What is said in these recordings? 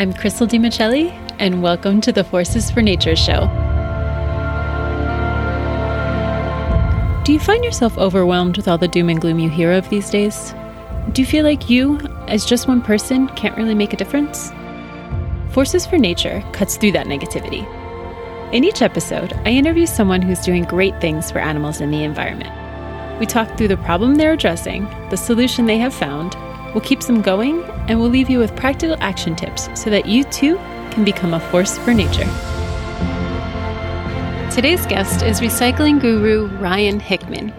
I'm Crystal DiMichele, and welcome to the Forces for Nature show. Do you find yourself overwhelmed with all the doom and gloom you hear of these days? Do you feel like you, as just one person, can't really make a difference? Forces for Nature cuts through that negativity. In each episode, I interview someone who's doing great things for animals and the environment. We talk through the problem they're addressing, the solution they have found, We'll keep them going and we'll leave you with practical action tips so that you too can become a force for nature. Today's guest is recycling guru Ryan Hickman.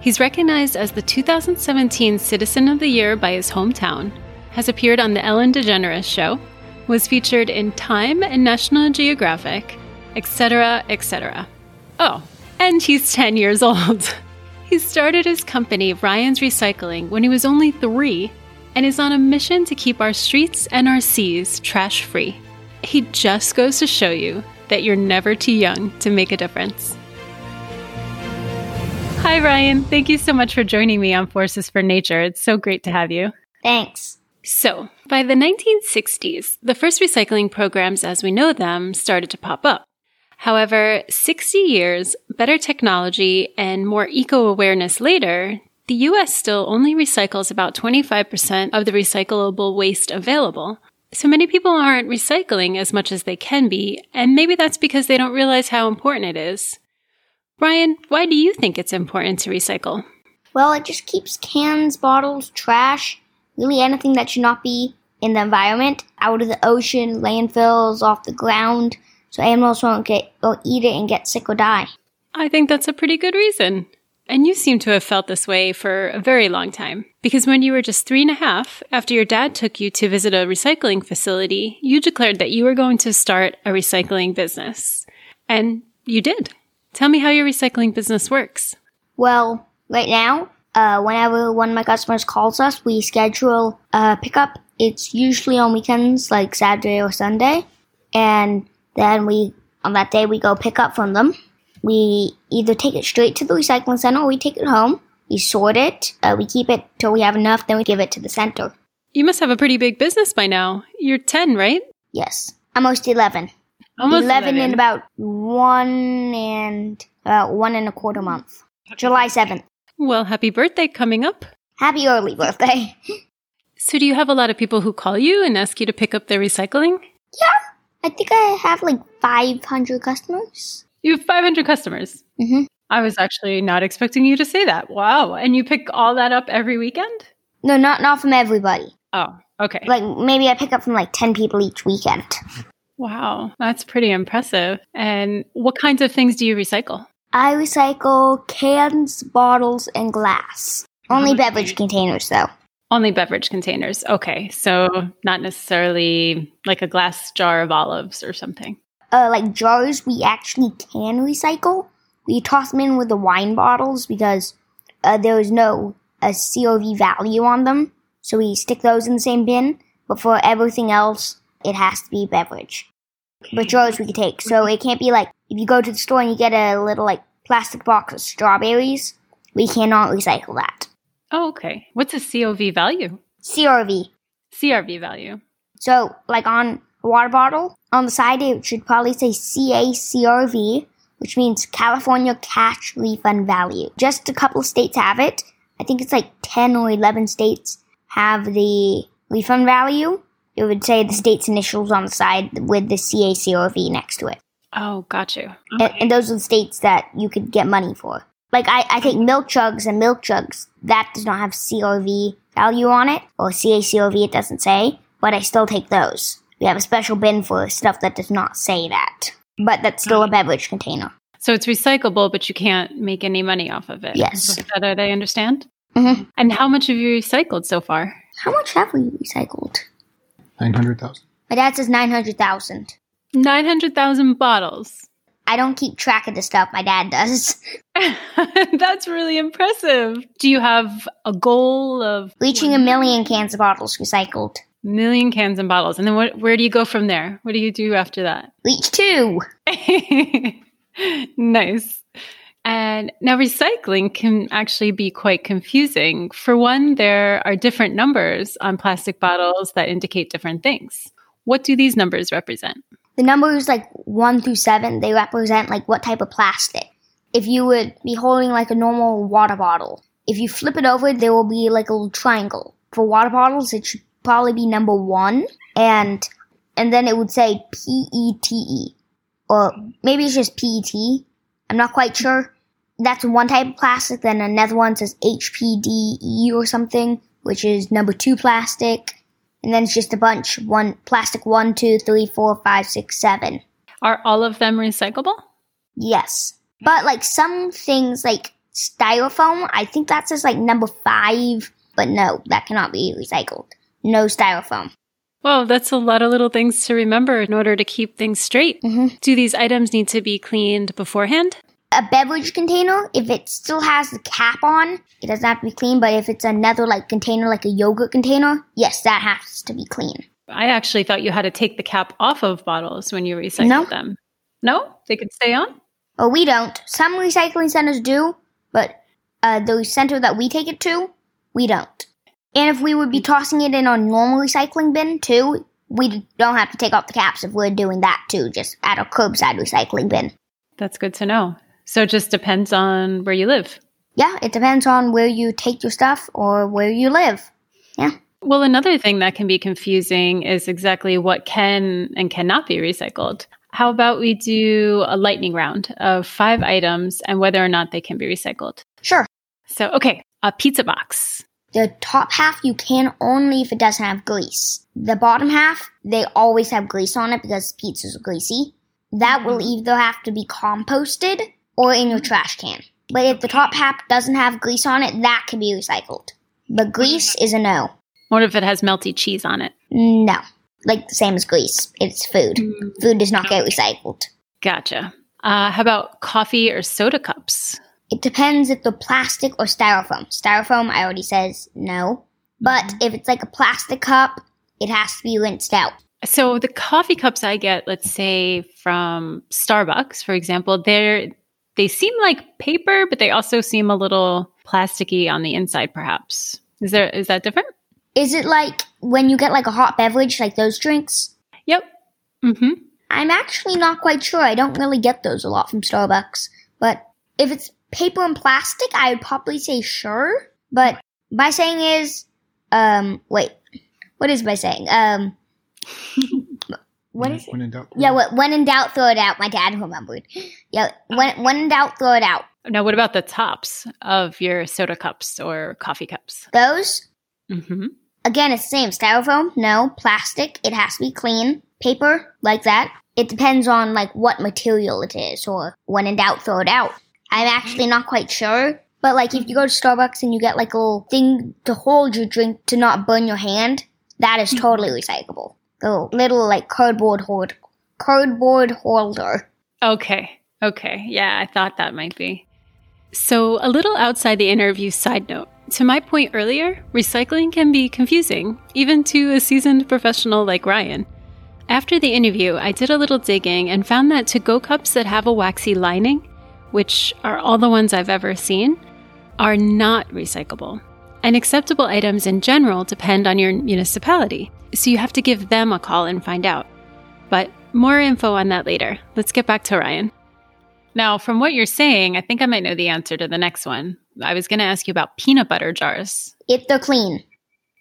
He's recognized as the 2017 Citizen of the Year by his hometown, has appeared on The Ellen DeGeneres Show, was featured in Time and National Geographic, etc., etc. Oh, and he's 10 years old. He started his company, Ryan's Recycling, when he was only three and is on a mission to keep our streets and our seas trash free. He just goes to show you that you're never too young to make a difference. Hi, Ryan. Thank you so much for joining me on Forces for Nature. It's so great to have you. Thanks. So, by the 1960s, the first recycling programs as we know them started to pop up. However, 60 years, better technology, and more eco awareness later, the US still only recycles about 25% of the recyclable waste available. So many people aren't recycling as much as they can be, and maybe that's because they don't realize how important it is. Ryan, why do you think it's important to recycle? Well, it just keeps cans, bottles, trash, really anything that should not be in the environment out of the ocean, landfills, off the ground, so animals won't get or eat it and get sick or die. I think that's a pretty good reason. And you seem to have felt this way for a very long time. Because when you were just three and a half, after your dad took you to visit a recycling facility, you declared that you were going to start a recycling business. And you did. Tell me how your recycling business works. Well, right now, uh, whenever one of my customers calls us, we schedule a pickup. It's usually on weekends, like Saturday or Sunday. And then we, on that day, we go pick up from them we either take it straight to the recycling center or we take it home. We sort it. Uh, we keep it till we have enough. Then we give it to the center. You must have a pretty big business by now. You're 10, right? Yes. Almost 11. Almost 11, 11 in about one and about one and a quarter month. July 7th. Well, happy birthday coming up. Happy early birthday. so, do you have a lot of people who call you and ask you to pick up their recycling? Yeah. I think I have like 500 customers. You have 500 customers. Mm-hmm. I was actually not expecting you to say that. Wow. And you pick all that up every weekend? No, not not from everybody. Oh, okay. Like maybe I pick up from like 10 people each weekend. Wow, that's pretty impressive. And what kinds of things do you recycle? I recycle cans, bottles, and glass. Only beverage containers though. Only beverage containers. Okay. So not necessarily like a glass jar of olives or something uh, like jars we actually can recycle. We toss them in with the wine bottles because uh, there is no a COV value on them. So we stick those in the same bin. But for everything else, it has to be beverage. But jars we can take. So it can't be like if you go to the store and you get a little like plastic box of strawberries, we cannot recycle that. Oh, okay. What's a COV value? CRV. CRV value. So, like on water bottle. On the side, it should probably say CACRV, which means California Cash Refund Value. Just a couple of states have it. I think it's like 10 or 11 states have the refund value. It would say the state's initials on the side with the CACRV next to it. Oh, got you. Okay. And, and, those are the states that you could get money for. Like, I, I take milk chugs and milk chugs. That does not have CRV value on it, or CACRV, it doesn't say, but I still take those. We have a special bin for stuff that does not say that, but that's still a beverage container. So it's recyclable, but you can't make any money off of it. Yes. Is that I understand? Mm-hmm. And how much have you recycled so far? How much have we recycled? 900,000. My dad says 900,000. 900,000 bottles. I don't keep track of the stuff. My dad does. That's really impressive. Do you have a goal of reaching a million cans of bottles recycled? Million cans and bottles. And then what, where do you go from there? What do you do after that? Reach two. nice. And now recycling can actually be quite confusing. For one, there are different numbers on plastic bottles that indicate different things. What do these numbers represent? The numbers like one through seven, they represent like what type of plastic. If you would be holding like a normal water bottle, if you flip it over, there will be like a little triangle. For water bottles, it should probably be number one, and and then it would say P E T E, or maybe it's just P E T. I'm not quite sure. That's one type of plastic. Then another one says HPDE or something, which is number two plastic. And then it's just a bunch. One plastic one, two, three, four, five, six, seven. Are all of them recyclable? Yes. But like some things like styrofoam, I think that says like number five, but no, that cannot be recycled. No styrofoam. Well, that's a lot of little things to remember in order to keep things straight. Mhm. Do these items need to be cleaned beforehand? A beverage container, if it still has the cap on, it doesn't have to be clean, but if it's another like container, like a yogurt container, yes, that has to be clean. I actually thought you had to take the cap off of bottles when you recycle No. them. No? They could stay on? Oh, we don't. Some recycling centers do, but uh, the center that we take it to, we don't. And if we would be mm. tossing it in our normal recycling bin too, we don't have to take off the caps if we're doing that too, just at a curbside recycling bin. That's good to know. So it just depends on where you live. Yeah, it depends on where you take your stuff or where you live. Yeah. Well, another thing that can be confusing is exactly what can and cannot be recycled. How about we do a lightning round of five items and whether or not they can be recycled? Sure. So, okay, a pizza box. The top half you can only if it doesn't have grease. The bottom half, they always have grease on it because pizzas greasy. That will either have to be composted or in your trash can. But if the top half doesn't have grease on it, that can be recycled. But grease is a no. What if it has melty cheese on it? No. Like the same as grease. It's food. Food does not get recycled. Gotcha. Uh, how about coffee or soda cups? It depends if the plastic or styrofoam. Styrofoam, I already says no. But if it's like a plastic cup, it has to be rinsed out. So the coffee cups I get, let's say from Starbucks, for example, they're they seem like paper, but they also seem a little plasticky on the inside, perhaps. Is there is that different? Is it like when you get like a hot beverage, like those drinks? Yep. Mm-hmm. I'm actually not quite sure. I don't really get those a lot from Starbucks. But if it's paper and plastic, I would probably say sure. But my saying is, um, wait, what is my saying? Um, what is it? When in doubt. Yeah, what, when in doubt, throw it out. My dad remembered. Yeah, when when in doubt, throw it out. Now, what about the tops of your soda cups or coffee cups? Those Mm-hmm. again, it's the same. Styrofoam, no. Plastic, it has to be clean. Paper, like that. It depends on like what material it is, or when in doubt, throw it out. I'm actually mm. not quite sure, but like if you go to Starbucks and you get like a little thing to hold your drink to not burn your hand, that is mm. totally recyclable. The little like cardboard hold, cardboard holder. Okay. Okay. Yeah, I thought that might be. So, a little outside the interview side note. To my point earlier, recycling can be confusing, even to a seasoned professional like Ryan. After the interview, I did a little digging and found that to go cups that have a waxy lining, which are all the ones I've ever seen, are not recyclable. And acceptable items in general depend on your municipality, so you have to give them a call and find out. But more info on that later. Let's get back to Ryan. Now, from what you're saying, I think I might know the answer to the next one. I was going to ask you about peanut butter jars, If they're clean,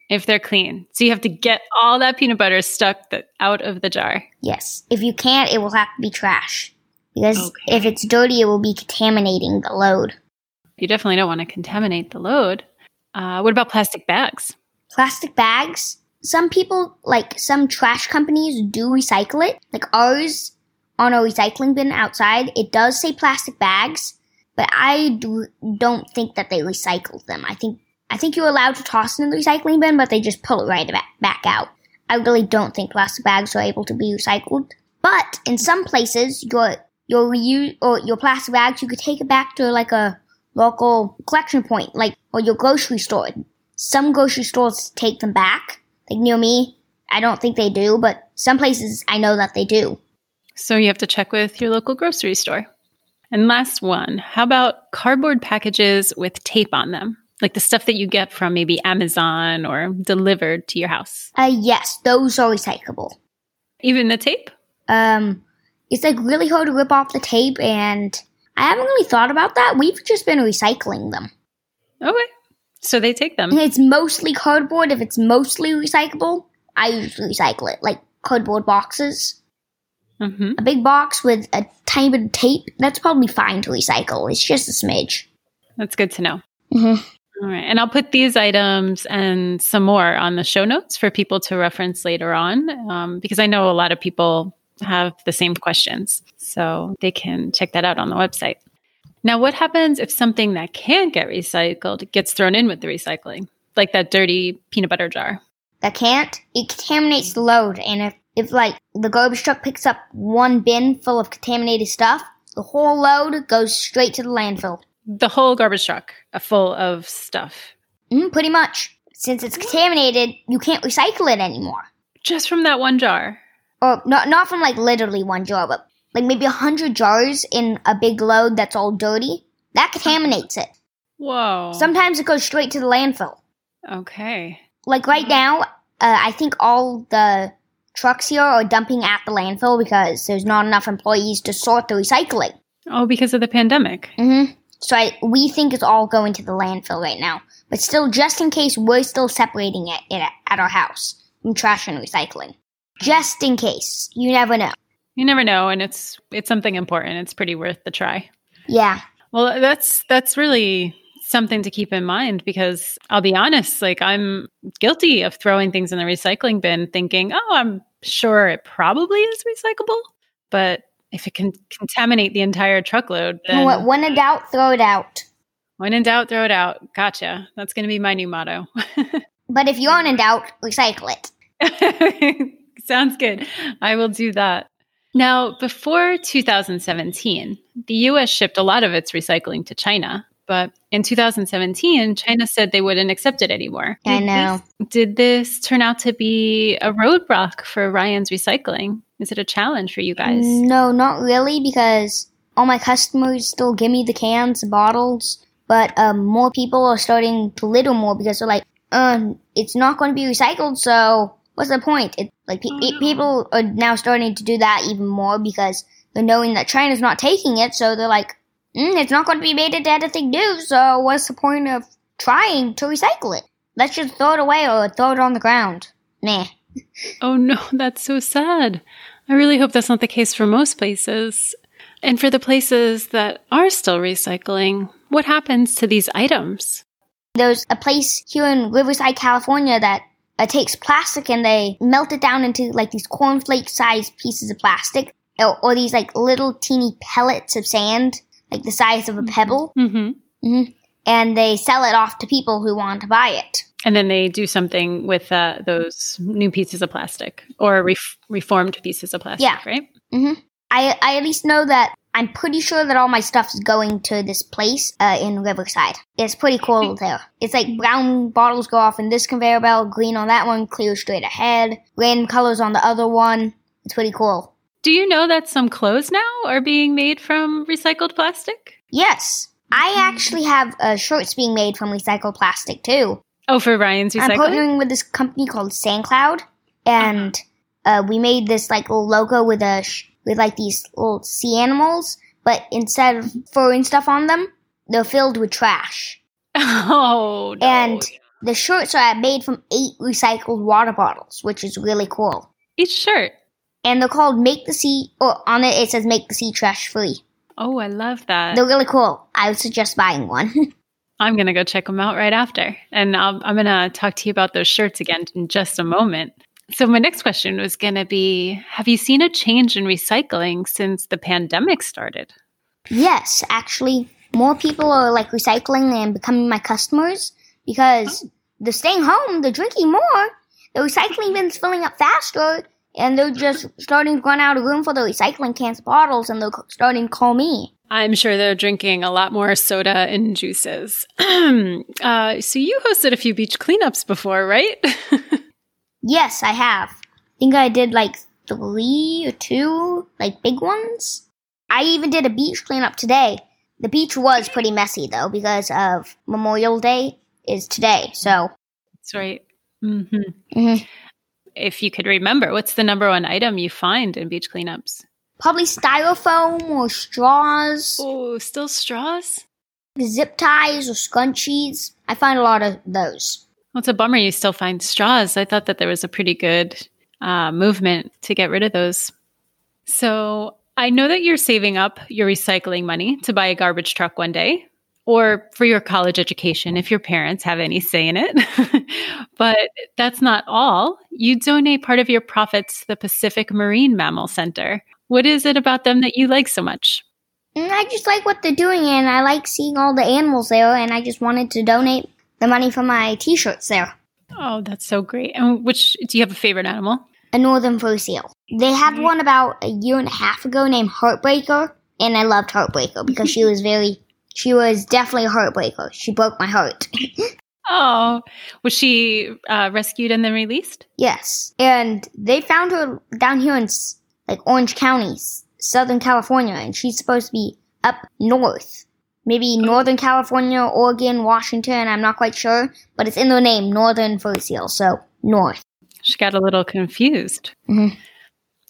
if they're clean. So you have to get all that peanut butter stuck th- out of the jar. yes. If you can't, it will have to be trash. Because Okay. if it's dirty, it will be contaminating the load. You definitely don't want to contaminate the load. Uh, what about plastic bags? plastic bags. Some people, like some trash companies, do recycle it. Like ours on a recycling bin outside, it does say plastic bags, but I do, don't think that they recycle them. I think I think you're allowed to toss in the recycling bin, but they just pull it right back, back out. I really don't think plastic bags are able to be recycled. But in some places, your your reuse or your plastic bags, you could take it back to like a local collection point, like or your grocery store. Some grocery stores take them back. Like near me, I don't think they do, but some places I know that they do. So you have to check with your local grocery store. And last one, how about cardboard packages with tape on them? Like the stuff that you get from maybe Amazon or delivered to your house. Uh, yes, those are recyclable. Even the tape? Um, it's like really hard to rip off the tape, and I haven't really thought about that. We've just been recycling them. Okay. So they take them. It's mostly cardboard. If it's mostly recyclable, I usually recycle it, like cardboard boxes. hmm A big box with a tiny bit of tape, that's probably fine to recycle. It's just a smidge. That's good to know. Mhm. All right. And I'll put these items and some more on the show notes for people to reference later on um, because I know a lot of people have the same questions. So they can check that out on the website. Now, what happens if something that can't get recycled gets thrown in with the recycling, like that dirty peanut butter jar? That can't, it contaminates the load, and if, if like the garbage truck picks up one bin full of contaminated stuff, the whole load goes straight to the landfill. The whole garbage truck full of stuff Mm, pretty much. Since it's contaminated, you can't recycle it anymore. just from that one jar. Or not, not from like literally one jar, but like maybe a hundred jars in a big load that's all dirty. That contaminates it. Whoa. Sometimes it goes straight to the landfill. okay. Like right now, uh, I think all the trucks here are dumping at the landfill because there's not enough employees to sort the recycling. Oh, because of the pandemic. hmm So I, we think it's all going to the landfill right now. But still, just in case, we're still separating it, it at our house from trash and recycling. Just in case. You never know. You never know, and it's it's something important. It's pretty worth the try. Yeah. Well, that's that's really something to keep in mind because I'll be honest, like I'm guilty of throwing things in the recycling bin thinking, "Oh, I'm sure it probably is recyclable." But if it can contaminate the entire truckload, then When- when in doubt, throw it out. when in doubt, throw it out. Gotcha. That's going to be my new motto. But if you aren't in doubt, recycle it. Sounds good. I will do that. Now, before 2017, the US shipped a lot of its recycling to China. But in 2017, China said they wouldn't accept it anymore. I Did know. This, did this turn out to be a roadblock for Ryan's recycling? Is it a challenge for you guys? No, not really, because all my customers still give me the cans, the bottles, but um, more people are starting to litter more because they're like, um, it's not going to be recycled, so what's the point? It, like, pe- pe- people are now starting to do that even more because they're knowing that China's not taking it, so they're like, mm, it's not going to be made into anything new, so what's the point of trying to recycle it? Let's just throw it away or throw it on the ground. Nah. Oh no, that's so sad. I really hope that's not the case for most places. And for the places that are still recycling, what happens to these items? There's a place here in Riverside, California that uh, takes plastic and they melt it down into like these cornflake sized pieces of plastic or, or these like little teeny pellets of sand, like the size of a pebble, hmm and they sell it off to people who want to buy it. And then they do something with uh, those new pieces of plastic or ref- reformed pieces of plastic, Yeah. right? I, I at least know that I'm pretty sure that all my stuff is going to this place uh, in Riverside. It's pretty cool there. It's like brown bottles go off in this conveyor belt, green on that one, clear straight ahead, random colors on the other one. It's pretty cool. Do you know that some clothes now are being made from recycled plastic? Yes. I actually have uh, shirts being made from recycled plastic too. Oh, for Ryan's I'm partnering with this company called SandCloud, and uh, we made this like logo with a sh- with like these little sea animals, but instead of throwing stuff on them, they're filled with trash. oh, no. And the shirts are made from eight recycled water bottles, which is really cool. each shirt. And they're called "Make the Sea." Or on it, it says "Make the Sea Trash Free." Oh, I love that. They're really cool. I would suggest buying one. I'm going to go check them out right after. And I'll, I'm going to talk to you about those shirts again in just a moment. So, my next question was going to be Have you seen a change in recycling since the pandemic started? Yes, actually, more people are like recycling and becoming my customers because they're staying home, they're drinking more, the recycling bin's filling up faster, and they're just starting to run out of room for the recycling cans bottles, and they're starting to call me. I'm sure they're drinking a lot more soda and juices. uh, so, you hosted a few beach cleanups before, right? Yes, I have. I think I did like three or two, like big ones. I even did a beach cleanup today. The beach was pretty messy though because of Memorial Day is today, so That's right. hmm Mhm. if you could remember, what's the number one item you find in beach cleanups? Probably styrofoam or straws, Oh, still straws? zip ties or scrunchies. I find a lot of those. Well, it's a bummer you still find straws. I thought that there was a pretty good uh, movement to get rid of those. So I know that you're saving up your recycling money to buy a garbage truck one day or for your college education if your parents have any say in it. but that's not all. You donate part of your profits to the Pacific Marine Mammal Center. What is it about them that you like so much? I just like what they're doing, and I like seeing all the animals there, and I just wanted to donate the money for my t shirts there. Oh, that's so great. And which do you have a favorite animal? A northern fur seal. They had one about a year and a half ago named Heartbreaker, and I loved Heartbreaker because she was very, she was definitely a heartbreaker. She broke my heart. Oh, was she uh, rescued and then released? yes. And they found her down here in like Orange County, Southern California, and she's supposed to be up north. Maybe Northern California, Oregon, Washington, I'm not quite sure, but it's in the name, Northern Fur Seal, so north. She got a little confused. Mhm.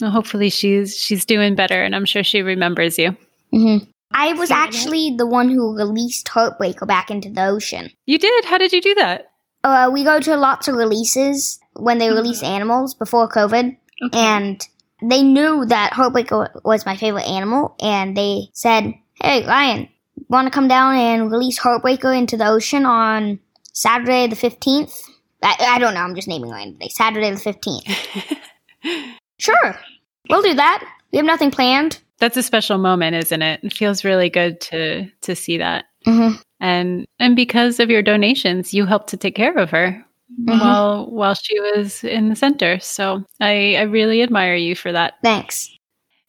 Well, hopefully she's she's doing better, and I'm sure she remembers you. hmm I was actually the one who released Heartbreaker back into the ocean. You did. How did you do that? Uh, we go to lots of releases when they release animals before COVID, and they knew that Heartbreaker was my favorite animal, and they said, "Hey, Ryan, want to come down and release Heartbreaker into the ocean on Saturday the fifteenth? I, I don't know. I'm just naming random day. Saturday the fifteenth. sure, we'll do that. We have nothing planned. That's a special moment, isn't it? It feels really good to to see that. hmm And and because of your donations, you helped to take care of her Mhm. while while she was in the center. So I, I really admire you for that. Thanks.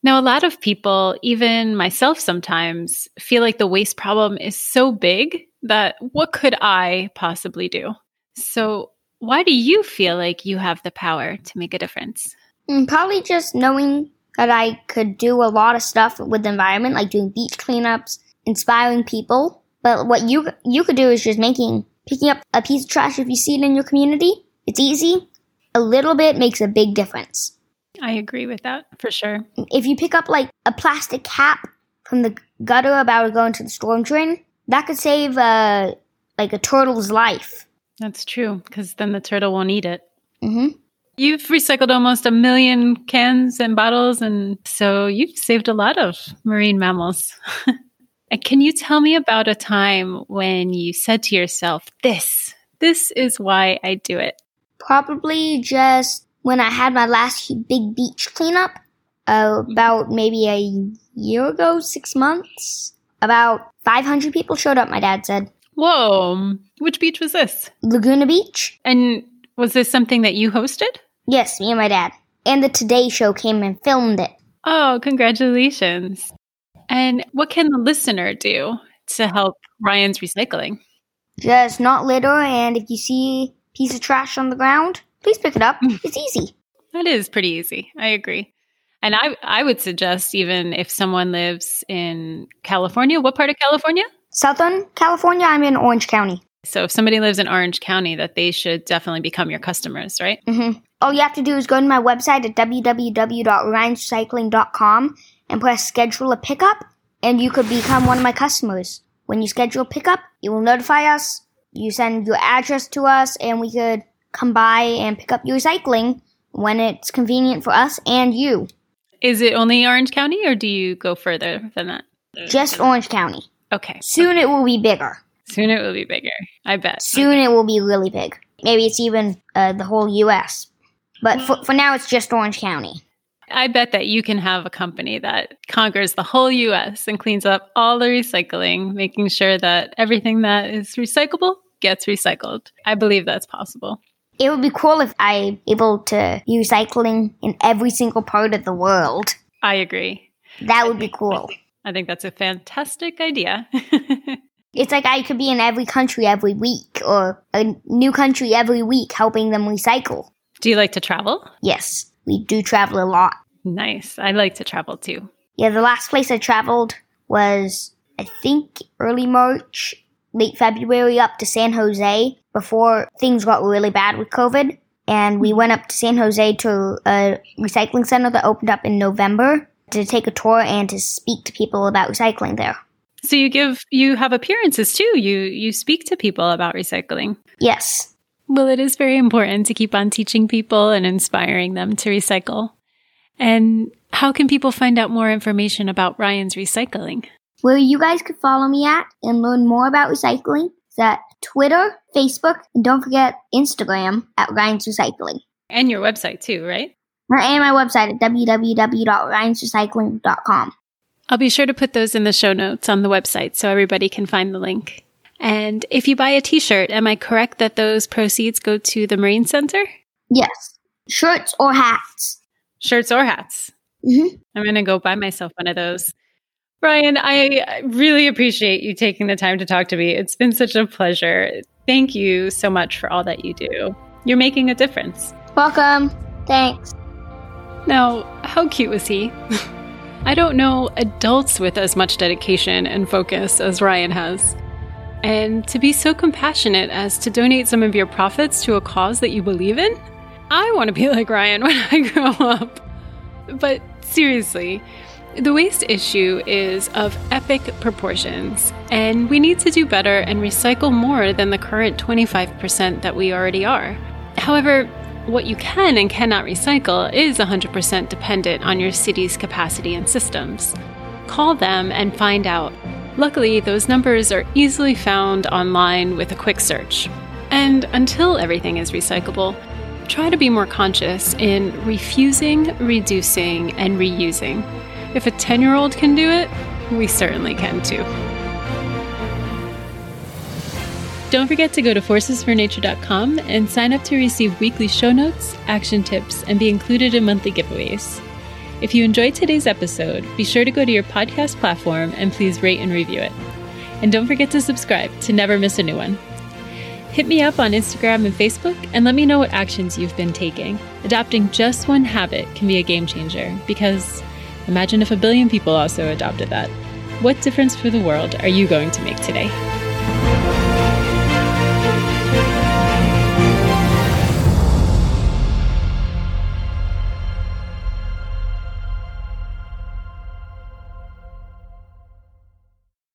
Now, a lot of people, even myself sometimes, feel like the waste problem is so big that what could I possibly do? So, why do you feel like you have the power to make a difference? Mm, Probably just knowing that I could do a lot of stuff with the environment, like doing beach cleanups, inspiring people. But what you you could do is just making picking up a piece of trash if you see it in your community. It's easy. A little bit makes a big difference. I agree with that for sure. If you pick up like a plastic cap from the gutter about to go into the storm drain, that could save uh, like a turtle's life. That's true, because then the turtle won't eat it. Mm-hmm. You've recycled almost a million cans and bottles, and so you've saved a lot of marine mammals. and can you tell me about a time when you said to yourself, This, this is why I do it? Probably just when I had my last big beach cleanup, uh, about maybe a year ago, six months. About 500 people showed up, my dad said. Whoa, which beach was this? Laguna Beach? And was this something that you hosted? Yes, me and my dad. And the Today Show came and filmed it. Oh, congratulations. And what can the listener do to help Ryan's recycling? Just not litter, and if you see a piece of trash on the ground, please pick it up. It's easy. That is pretty easy. I agree. And I I would suggest even if someone lives in California, what part of California? Southern California, I'm in Orange County. So if somebody lives in Orange County, that they should definitely become your customers, right? Mm-hmm. All you have to do is go to my website at www.ryansrecycling.com and press schedule a pickup, and you could become one of my customers. When you schedule a pickup, you will notify us. You send your address to us, and we could come by and pick up your recycling when it's convenient for us and you. Is it only Orange County or do you go further than that? Just Orange County. Okay. Soon it will be bigger. Soon it will be bigger. I bet. Soon it will be really big. Maybe it's even uh, the whole U.S. But for, for now, it's just Orange County. I bet that you can have a company that conquers the whole US and cleans up all the recycling, making sure that everything that is recyclable gets recycled. I believe that's possible. It would be cool if I able to be recycling in every single part of the world. I agree. That would be cool. I think that's a fantastic idea. It's like I could be in every country every week or a new country every week helping them recycle. Do you like to travel? Yes, we do travel a lot. Nice. I like to travel too. Yeah, the last place I traveled was, I think, early March, late February up to San Jose before things got really bad with COVID. and we went up to San Jose to a recycling center that opened up in November to take a tour and to speak to people about recycling there. So you give you have appearances too. You you speak to people about recycling. Yes. Well, it is very important to keep on teaching people and inspiring them to recycle. And how can people find out more information about Ryan's recycling? Where you guys could follow me at and learn more about recycling is at Twitter, Facebook, and don't forget Instagram at Ryan's Recycling. And your website too, right? And my website at www.ryansrecycling.com. I'll be sure to put those in the show notes on the website so everybody can find the link. And if you buy a t shirt, am I correct that those proceeds go to the Marine Center? Yes. Shirts or hats. Shirts or hats. Mm-hmm. I'm going to go buy myself one of those. Ryan, I really appreciate you taking the time to talk to me. It's been such a pleasure. Thank you so much for all that you do. You're making a difference. Welcome. Thanks. Now, how cute was he? I don't know adults with as much dedication and focus as Ryan has. And to be so compassionate as to donate some of your profits to a cause that you believe in? I want to be like Ryan when I grow up. But seriously, the waste issue is of epic proportions, and we need to do better and recycle more than the current 25% that we already are. However, what you can and cannot recycle is 100% dependent on your city's capacity and systems. Call them and find out. Luckily, those numbers are easily found online with a quick search. And until everything is recyclable, try to be more conscious in refusing, reducing, and reusing. If a 10 year old can do it, we certainly can too. Don't forget to go to forcesfornature.com and sign up to receive weekly show notes, action tips, and be included in monthly giveaways. If you enjoyed today's episode, be sure to go to your podcast platform and please rate and review it. And don't forget to subscribe to never miss a new one. Hit me up on Instagram and Facebook and let me know what actions you've been taking. Adopting just one habit can be a game changer because imagine if a billion people also adopted that. What difference for the world are you going to make today?